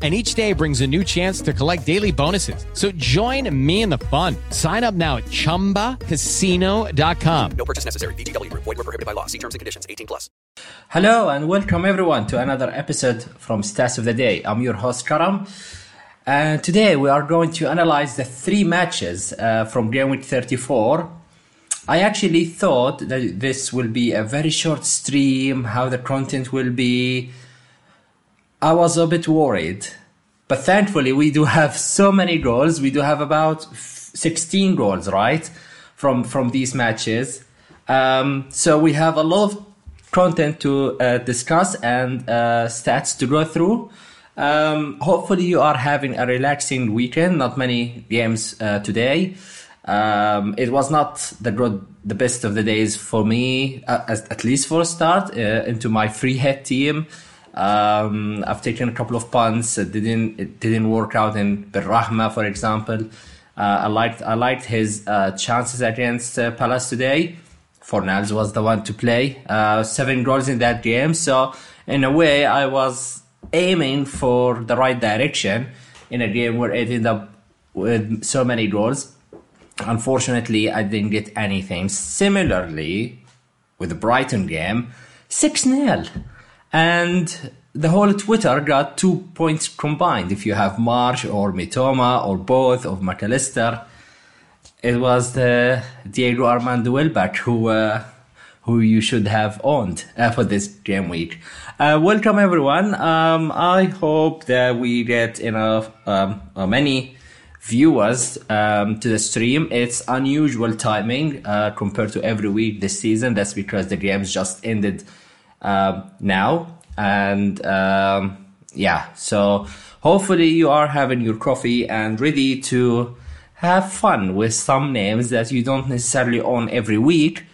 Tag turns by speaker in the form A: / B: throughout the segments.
A: and each day brings a new chance to collect daily bonuses. So join me in the fun. Sign up now at ChumbaCasino.com.
B: No purchase necessary. VGW. Void were prohibited by law. See terms and conditions. 18 plus.
C: Hello and welcome everyone to another episode from Stats of the Day. I'm your host Karam. And today we are going to analyze the three matches uh, from Game Week 34. I actually thought that this will be a very short stream, how the content will be. I was a bit worried, but thankfully we do have so many goals. We do have about 16 goals, right, from from these matches. Um, so we have a lot of content to uh, discuss and uh, stats to go through. Um, hopefully you are having a relaxing weekend. Not many games uh, today. Um, it was not the good, the best of the days for me, uh, at least for a start, uh, into my free hit team. Um, I've taken a couple of punts. It didn't it didn't work out in Benrahma, for example. Uh, I liked I liked his uh, chances against uh, Palace today. Fornals was the one to play. Uh, seven goals in that game. So in a way, I was aiming for the right direction in a game where it ended up with so many goals. Unfortunately, I didn't get anything. Similarly, with the Brighton game, six 0 and the whole Twitter got two points combined. If you have March or Mitoma or both of Mac Allister, it was the Diego Armando Welbeck who uh, who you should have owned uh, for this game week. Uh, welcome everyone. Um, I hope that we get enough um, uh, many viewers um, to the stream. It's unusual timing uh, compared to every week this season. That's because the games just ended um, now. And um, yeah, so hopefully you are having your coffee and ready to have fun with some names that you don't necessarily own every week,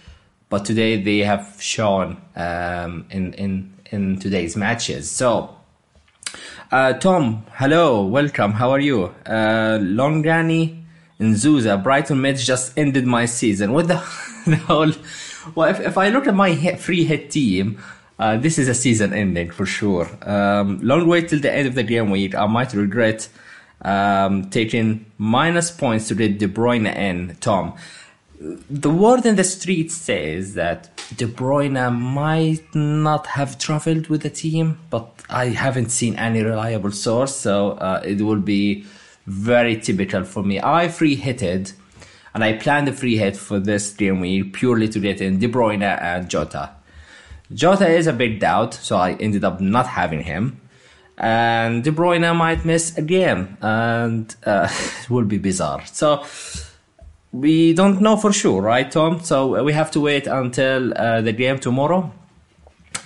C: but today they have shown um, in in in today's matches. So. Uh, Tom, hello, welcome. How are you? Uh, Longani Nzuza, Brighton Meds just ended my season. What the, the whole? Well, if, if I look at my hit, free hit team, uh, this is a season ending for sure. Um, long wait till the end of the game week. I might regret um, taking minus points to get De Bruyne in, Tom. The word in the street says that De Bruyne might not have traveled with the team, but I haven't seen any reliable source, so uh, it will be very typical for me. I free hitted, and I planned a free hit for this game week purely to get in De Bruyne and Jota. Jota is a big doubt, so I ended up not having him. And De Bruyne might miss a game, and uh, it will be bizarre. So we don't know for sure, right, Tom? So we have to wait until uh, the game tomorrow,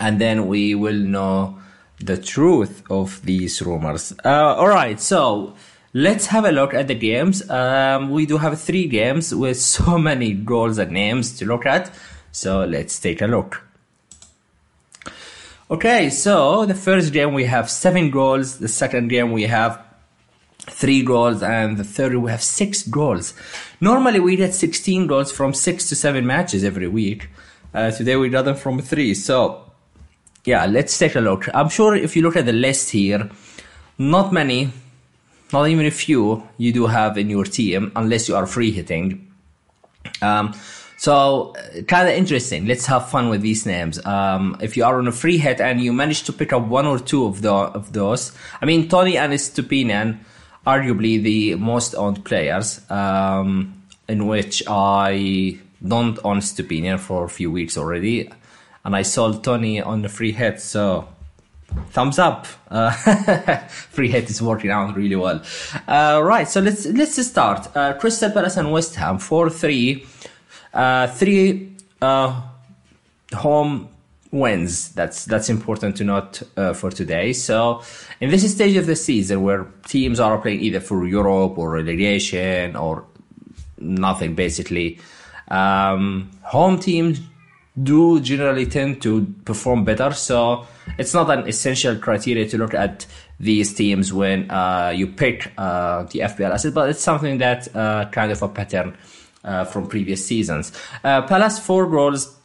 C: and then we will know the truth of these rumors. Uh, all right, so let's have a look at the games. Um, we do have three games with so many goals and names to look at. So let's take a look. Okay, so the first game we have seven goals, the second game we have three goals, and the third we have six goals. Normally we get 16 goals from six to seven matches every week. Uh, today we got them from three. So, yeah, let's take a look. I'm sure if you look at the list here, not many, not even a few, you do have in your team, unless you are free hitting. Um, so kind of interesting. Let's have fun with these names. Um, if you are on a free hit and you manage to pick up one or two of the of those, I mean Toney and Stupinian, arguably the most owned players. Um, in which I don't own Stupinian for a few weeks already, and I sold Toney on the free hit. So thumbs up. Uh, free hit is working out really well. Uh, right, so let's let's start. Uh, Crystal Palace and West Ham four three. Uh, three uh, home wins. That's that's important to note uh, for today. So, in this stage of the season, where teams are playing either for Europe or relegation or nothing, basically, um, home teams do generally tend to perform better. So, it's not an essential criteria to look at these teams when uh, you pick uh, the FPL asset, but it's something that uh, kind of a pattern uh, from previous seasons. Uh, Palace four goals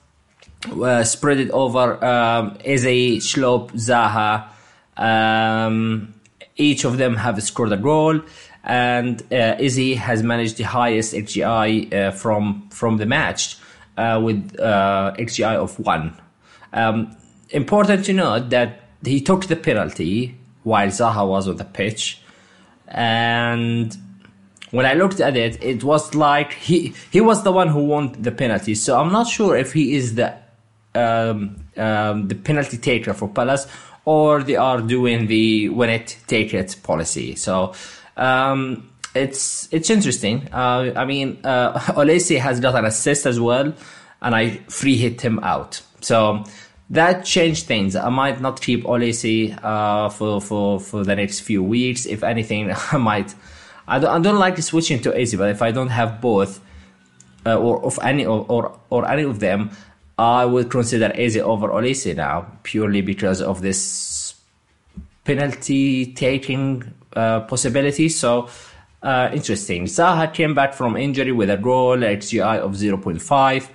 C: uh, spread it over um, Eze, Zaha. Um, each of them have scored a goal, and uh, Eze has managed the highest XGI uh, from from the match uh, with uh, XGI of one. Um, important to note that he took the penalty while Zaha was on the pitch, and when I looked at it, it was like he he was the one who won the penalty. So I'm not sure if he is the um, um, the penalty taker for Palace or they are doing the win it take it policy. So um, it's it's interesting. Uh, I mean, uh, Olise has got an assist as well, and I free hit him out. So that changed things. I might not keep Olise uh, for for for the next few weeks. If anything, I might I don't, I don't like switching to Eze, but if I don't have both, uh, or of any or, or or any of them, I would consider Eze over Olise now, purely because of this penalty taking uh, possibility. So uh, interesting. Zaha came back from injury with a goal, XGI of 0.5.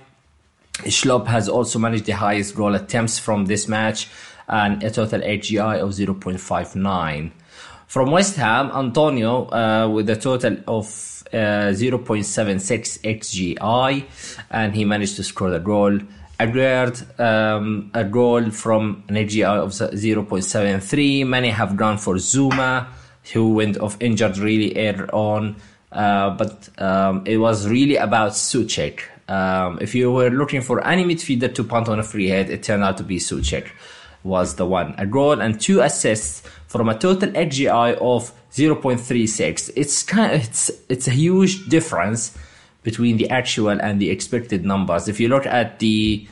C: Schlupp has also managed the highest goal attempts from this match and a total XGI of 0.59. From West Ham, Antonio uh, with a total of uh, 0.76 XGI, and he managed to score the goal. Aguerd, um, a goal from an XGI of 0.73. Many have gone for Zouma, who went off injured really early on, uh, but um, it was really about Soucek. Um, if you were looking for any midfielder to punt on a free hit, it turned out to be Soucek was the one. A goal and two assists from a total XGI of 0.36. It's kind of, it's it's a huge difference between the actual and the expected numbers. If you look at the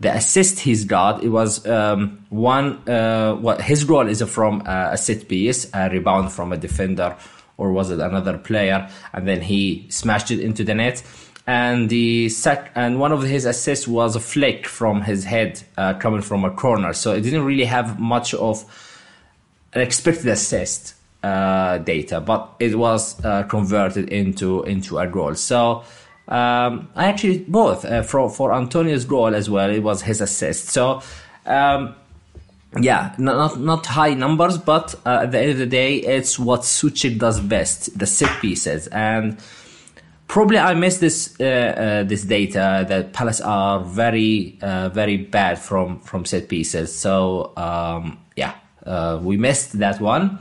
C: the assist he's got, it was um, one. Uh, what his goal is from uh, a set piece, a rebound from a defender, or was it another player, and then he smashed it into the net and the sec and one of his assists was a flick from his head uh, coming from a corner. So it didn't really have much of an expected assist uh, data, but it was uh, converted into into a goal. So um, I actually both uh, for for Antonio's goal as well. It was his assist. So. Um, yeah, not not high numbers, but uh, at the end of the day, it's what Soucek does best: the set pieces, and probably I missed this uh, uh, this data that Palace are very uh, very bad from from set pieces. So um, yeah, uh, we missed that one.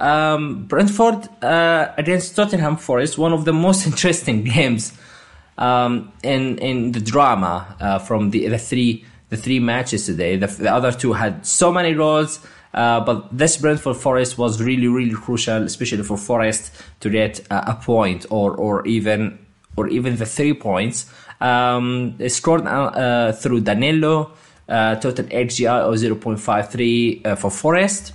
C: Um, Brentford uh, against Nottingham Forest, one of the most interesting games um, in in the drama uh, from the the three the three matches today. The, the other two had so many goals. Uh, but this Brentford Forest was really, really crucial, especially for Forest to get uh, a point or or even or even the three points. Um, scored uh, through Danilo, uh, total XGI of 0.53 uh, for Forest.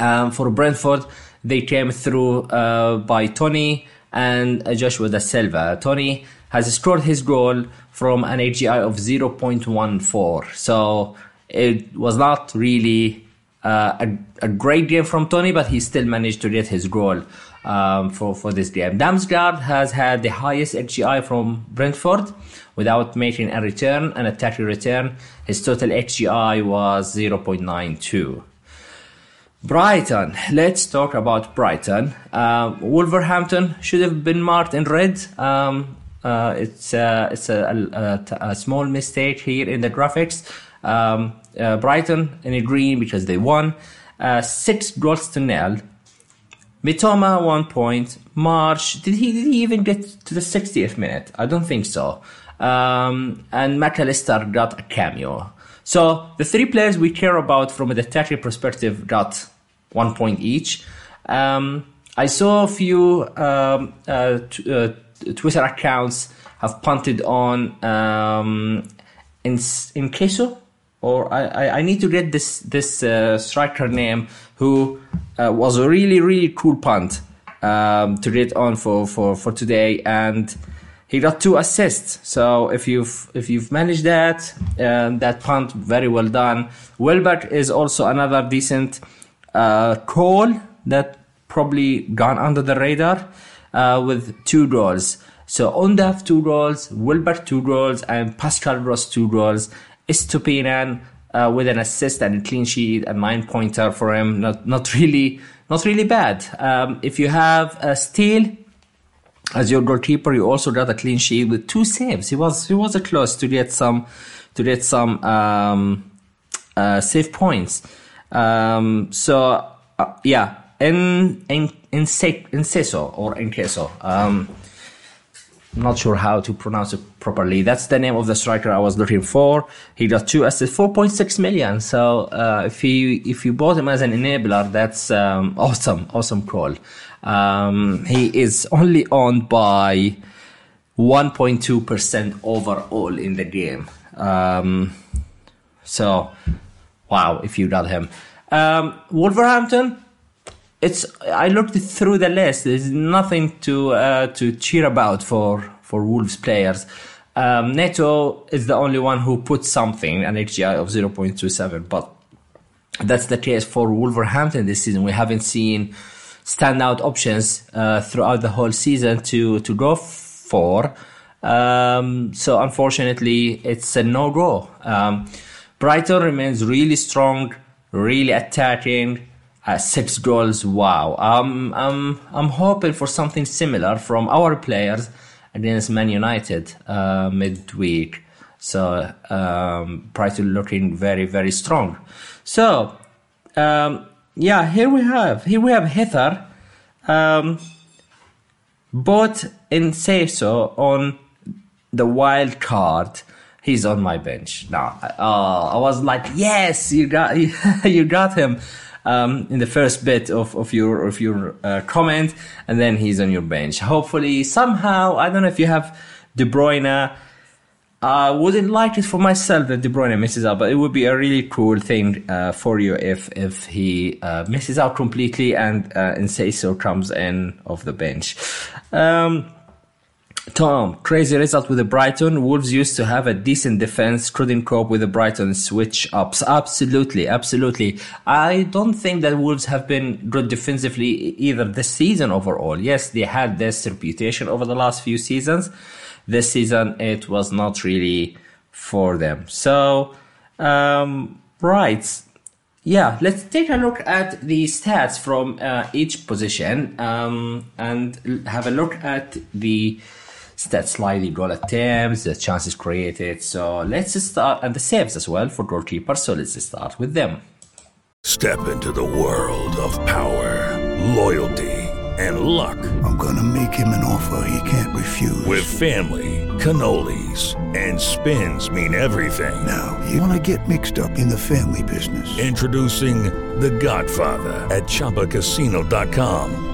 C: Um, for Brentford, they came through by Toney and Joshua Da Silva. Toney has scored his goal from an XGI of 0.14. So it was not really uh, a, a, great game from Toney, but he still managed to get his goal. um, for, for this game. Damsgaard has had the highest XGI from Brentford without making a return, an attacking return. His total XGI was 0.92. Brighton. Let's talk about Brighton. Uh, Wolverhampton should have been marked in red. Um, uh, it's uh, it's a, a, a, small mistake here in the graphics. Um, uh, Brighton in a green because they won. Uh, six goals to nil. Mitoma one point. March did he did he even get to the 60th minute? I don't think so. Um, and Mac Allister got a cameo. So the three players we care about from a attacking perspective got one point each. Um, I saw a few um, uh, t- uh, Twitter accounts have punted on um, in Enciso, or I, I, need to get this this uh, striker name who uh, was a really really cool punt um, to get on for, for, for today and he got two assists. So if you've if you've managed that, uh, that punt very well done. Welbeck is also another decent uh, call that probably gone under the radar uh, with two goals. So Undav two goals, Welbeck two goals, and Pascal Gross two goals. Estupiñán uh, with an assist and a clean sheet, a nine pointer for him. Not not really not really bad. Um, if you have a Steele as your goalkeeper, you also got a clean sheet with two saves. He was he was close to get some to get some um, uh, save points. Um, so uh, yeah, in in Enciso or Enciso. Um, not sure how to pronounce it properly. That's the name of the striker I was looking for. He got two assists, 4.6 million. So uh, if you if you bought him as an enabler, that's um, awesome, awesome call. Um, he is only owned by 1.2 percent overall in the game. Um, so wow, if you got him, um, Wolverhampton it's I looked through the list. There's nothing to uh, to cheer about for for Wolves players. Um, Neto is the only one who put something an XGI of 0.27, but that's the case for Wolverhampton this season. We haven't seen standout options uh, throughout the whole season to to go for. Um, so unfortunately, it's a no go. Um, Brighton remains really strong, really attacking uh, six goals. Wow. Um, I'm, I'm hoping for something similar from our players against Man United uh, midweek. So um, Brighton looking very, very strong. So um, yeah, here we have here we have Heather, um, but Enciso on the wild card. He's on my bench now. Uh, I was like, yes, you got you got him um, in the first bit of, of your of your uh, comment, and then he's on your bench. Hopefully, somehow, I don't know if you have De Bruyne. I wouldn't like it for myself that De Bruyne misses out, but it would be a really cool thing uh, for you if if he uh, misses out completely and uh, so comes in off the bench. Um, Tom, crazy result with the Brighton. Wolves used to have a decent defense, couldn't cope with the Brighton switch ups. Absolutely, absolutely. I don't think that Wolves have been good defensively either this season overall. Yes, they had this reputation over the last few seasons. This season, it was not really for them. So, um, right. Yeah, let's take a look at the stats from uh, each position um, and have a look at the stats slightly goal attempts, the chances created. So let's start, and the saves as well for goalkeepers. So let's start with them.
D: Step into the world of power, loyalty, and luck.
E: I'm gonna make him an offer he can't refuse.
D: With family, cannolis, and spins mean everything.
E: Now you wanna get mixed up in the family business?
D: Introducing the Godfather at ChumbaCasino.com.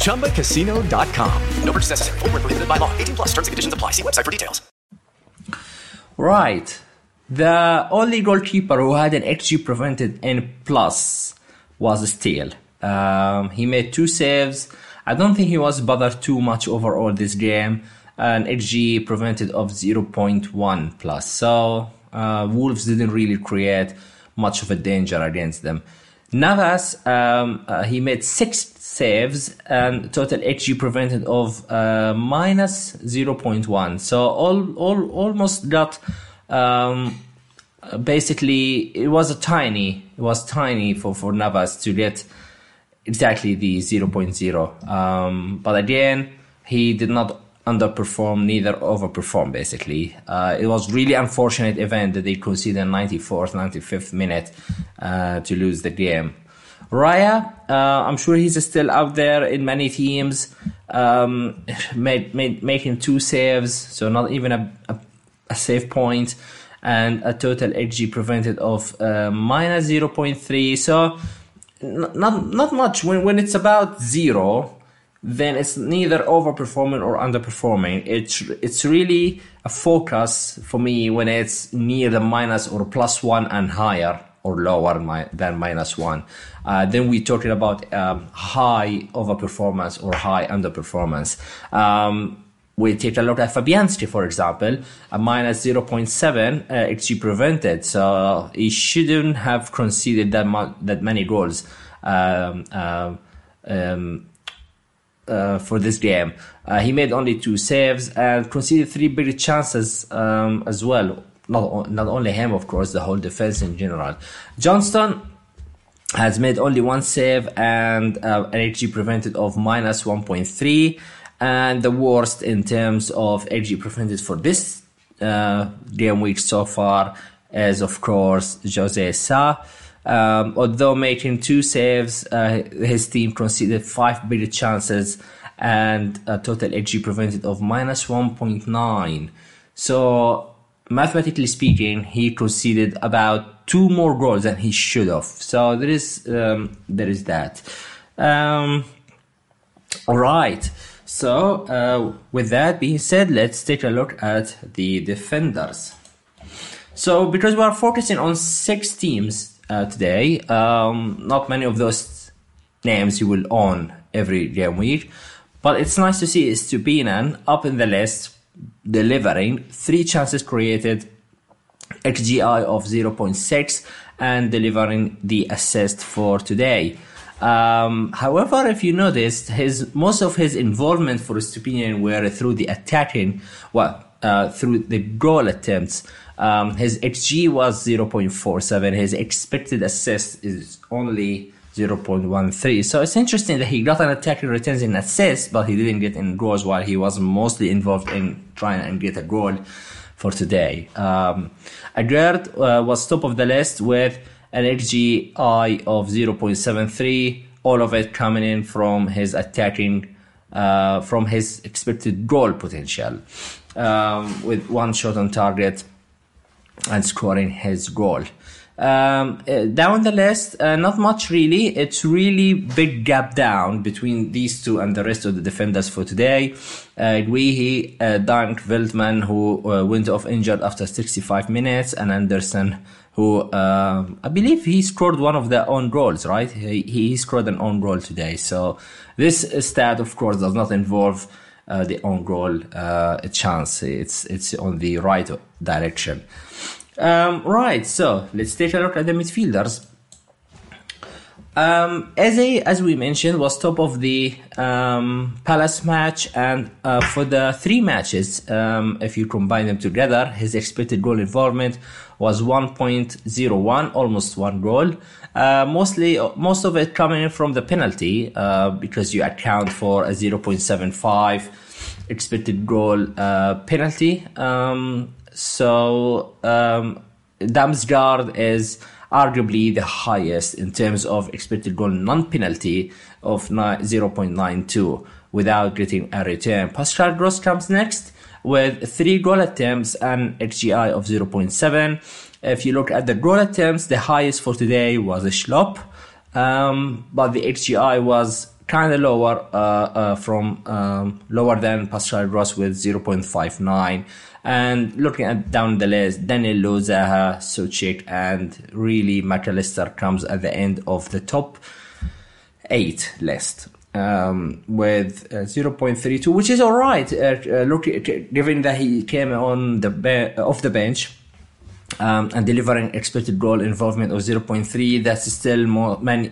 F: ChumbaCasino.com.
B: No purchase necessary. Void were prohibited by law. 18 plus. Terms and conditions apply. See website for details.
C: Right. The only goalkeeper who had an XG prevented in plus was Steele. Um, he made two saves. I don't think he was bothered too much overall this game. An XG prevented of 0.1 plus. So uh, Wolves didn't really create much of a danger against them. Navas, um, uh, he made six saves and total XG prevented of uh, minus 0.1. So all, all almost got um, basically it was a tiny it was tiny for for Navas to get exactly the 0.0 um, but again he did not underperform neither overperform basically. Uh, it was really unfortunate event that they conceded 94th 95th minute uh, to lose the game Raya, uh, I'm sure he's still out there in many teams, um, made, made, making two saves, so not even a, a, a save point, and a total XG prevented of uh, minus 0.3. So n- not not much. When when it's about zero, then it's neither overperforming or underperforming. It's it's really a focus for me when it's near the minus or plus one and higher or lower than minus one. Uh, then we're talking about um, high overperformance or high underperformance. Um, we take a look at Fabianski, for example, a minus 0.7 uh, XG prevented, so he shouldn't have conceded that mu- that many goals. Um, um, um, uh, for this game. Uh, he made only two saves and conceded three big chances um, as well. Not, not only him, of course, the whole defense in general. Johnstone has made only one save and uh, an XG prevented of minus 1.3 and the worst in terms of HG prevented for this uh, game week so far is of course Jose Sa. Um, although making two saves, uh, his team conceded five bigger chances and a total HG prevented of minus 1.9. So mathematically speaking, he conceded about two more goals than he should have. So there is um, there is that. Um, all right. So uh, with that being said, let's take a look at the defenders. So because we are focusing on six teams uh, today, um, not many of those names you will own every game week, but it's nice to see Stupinan up in the list, delivering three chances created, XGI of 0.6, and delivering the assist for today. Um, however, if you noticed, his most of his involvement for Stupinian were through the attacking, well, uh, through the goal attempts. Um, his XG was 0.47. His expected assist is only 0.13. So it's interesting that he got an attacking returns in assists, but he didn't get in goals while he was mostly involved in trying and get a goal for today. Um, uh, was top of the list with an XGI of 0.73, all of it coming in from his attacking, uh, from his expected goal potential, um, with one shot on target and scoring his goal. Um, uh, down the list, uh, not much really. It's really big gap down between these two and the rest of the defenders for today. Uh, Guehi, uh, Dunk, Veltman, who uh, went off injured after 65 minutes, and Andersen, who uh, I believe he scored one of their own goals, right? He, he scored an own goal today. So this stat, of course, does not involve uh, the own goal uh, chance. It's it's on the right direction. Um, right, so let's take a look at the midfielders. Um, Eze, as we mentioned, was top of the um, Palace match, and uh, for the three matches, um, if you combine them together, his expected goal involvement was 1.01, almost one goal. Uh, mostly, most of it coming from the penalty, uh, because you account for a 0.75 expected goal uh, penalty. Um, so, um, Damsgaard is arguably the highest in terms of expected goal non-penalty of 0.92 without getting a return. Pascal Gross comes next with three goal attempts and XGI of 0.7. If you look at the goal attempts, the highest for today was a Schlupp, um, but the XGI was kind of lower uh, uh, from um, lower than Pascal Gross with 0.59. And looking at down the list, Danilo, Zaha, Soucek, and really Mac Allister comes at the end of the top eight list. Um, with uh, 0.32, which is all right. Uh, uh, look, given that he came on the be- off the bench um, and delivering expected goal involvement of 0.3, that's still more many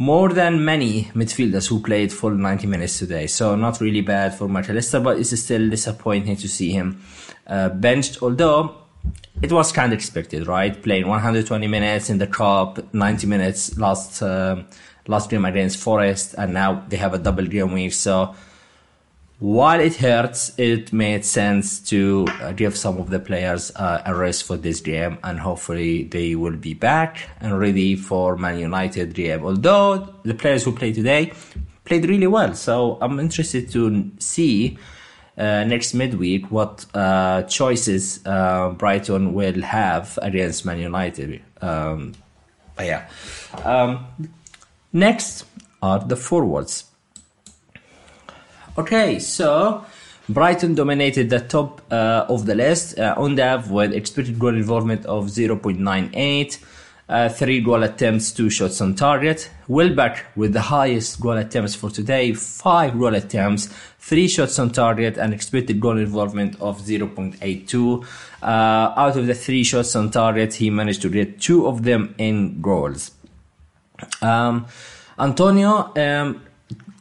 C: more than many midfielders who played full 90 minutes today. So not really bad for Mac Allister, but it's still disappointing to see him uh, benched. Although it was kind of expected, right? Playing 120 minutes in the cup, 90 minutes last uh, last game against Forest, and now they have a double game week. So while it hurts, it made sense to uh, give some of the players uh, a rest for this game, and hopefully they will be back and ready for Man United game. Although the players who played today played really well, so I'm interested to see uh, next midweek what uh, choices uh, Brighton will have against Man United. Um, yeah. Um, next are the forwards. Okay, so Brighton dominated the top uh, of the list. Uh, Undav with expected goal involvement of 0.98, uh, three goal attempts, two shots on target. Welbeck with the highest goal attempts for today, five goal attempts, three shots on target, and expected goal involvement of 0.82. Uh, out of the three shots on target, he managed to get two of them in goals. Um, Antonio um,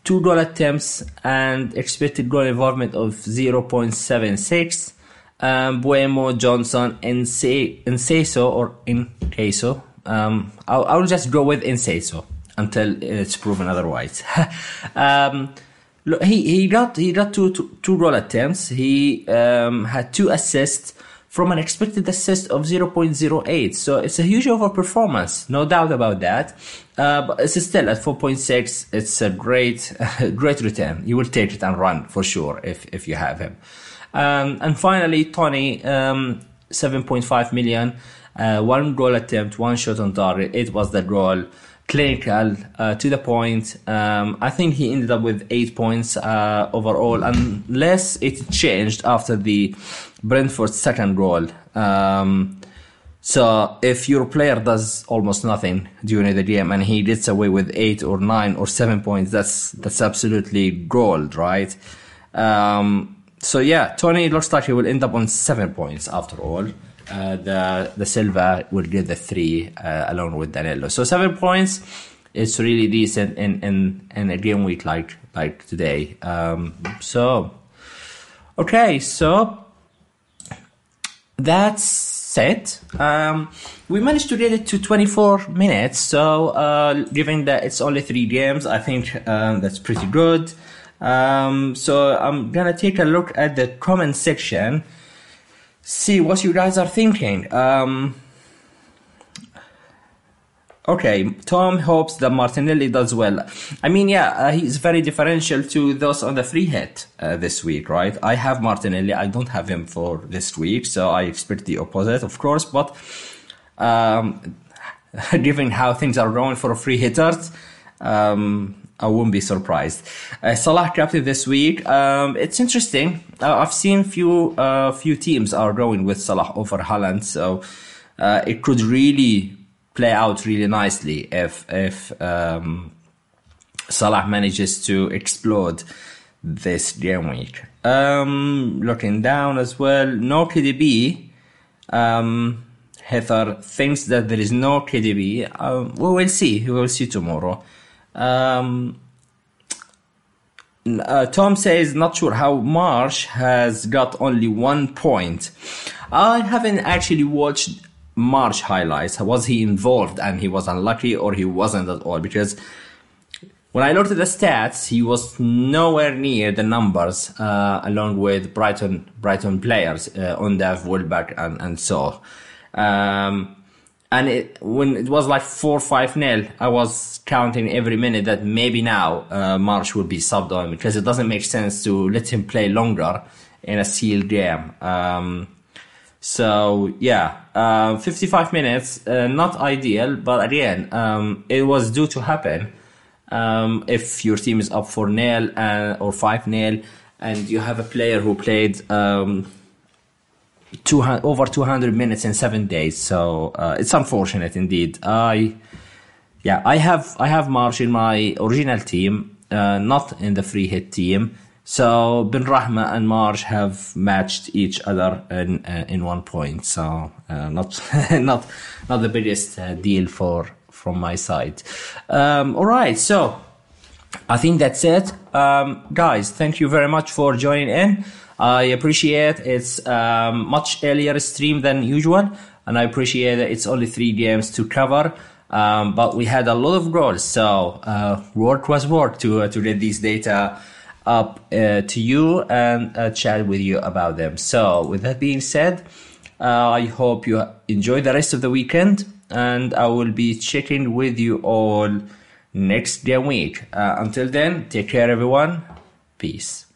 C: two goal attempts and expected goal involvement of 0.76. Um, Mbeumo, Johnson, Enciso or Enciso. Um, I'll, I'll just go with Enciso until it's proven otherwise. um, he, he got he got two, two, two goal attempts. He um, had two assists from an expected assist of 0.08. So it's a huge overperformance, no doubt about that. Uh, but it's still at 4.6. It's a great, great return. You will take it and run for sure if, if you have him. Um, and finally, Toney, um, 7.5 million, uh, one goal attempt, one shot on target. It was the goal clinical, uh, to the point. Um, I think he ended up with eight points uh, overall, unless it changed after the Brentford second goal. Um, so if your player does almost nothing during the game and he gets away with eight or nine or seven points, that's that's absolutely gold, right? Um, so yeah, Toney looks like he will end up on seven points after all. Uh, the the Silva will get the three uh, along with Danilo. So seven points is really decent in, in, in a game week like like today. Um, so okay, so that's it. Um, we managed to get it to 24 minutes. So uh, given that it's only three games, I think um, that's pretty good. Um, so I'm gonna take a look at the comment section see what you guys are thinking. Um, okay, Tom hopes that Martinelli does well. I mean, yeah, uh, he's very differential to those on the free hit uh, this week, right? I have Martinelli. I don't have him for this week, so I expect the opposite, of course. But um, given how things are going for free hitters, um, I wouldn't be surprised. Uh, Salah captain this week. Um, it's interesting. Uh, I've seen few uh, few teams are going with Salah over Haaland, so uh, it could really play out really nicely if if um, Salah manages to explode this game week. Um, looking down as well, no KDB. Um, Heather thinks that there is no KDB. Um, we will see. We will see tomorrow. Um, uh, Tom says, not sure how March has got only one point. I haven't actually watched March highlights. Was he involved and he was unlucky or he wasn't at all? Because when I looked at the stats, he was nowhere near the numbers, uh, along with Brighton Brighton players, uh, Undav, Welbeck, and, and so. Um, and it, when it was like 4 5 nil, I was counting every minute that maybe now uh, March would be subbed on because it doesn't make sense to let him play longer in a sealed game. Um, so, yeah, uh, 55 minutes, uh, not ideal, but again, um, it was due to happen. Um, if your team is up 4 nil uh, or 5 nil and you have a player who played um, 200, over 200 minutes in seven days. So uh, it's unfortunate indeed. I, yeah, I have I have March in my original team, uh, not in the free hit team. So Benrahma and March have matched each other in uh, in one point. So uh, not not not the biggest uh, deal for from my side. Um, all right, so I think that's it, um, guys. Thank you very much for joining in. I appreciate it's um, much earlier stream than usual, and I appreciate that it's only three games to cover. Um, but we had a lot of goals, so uh, work was work to uh, to get these data up uh, to you and uh, chat with you about them. So, with that being said, uh, I hope you enjoy the rest of the weekend, and I will be checking with you all next game week. Uh, until then, take care, everyone. Peace.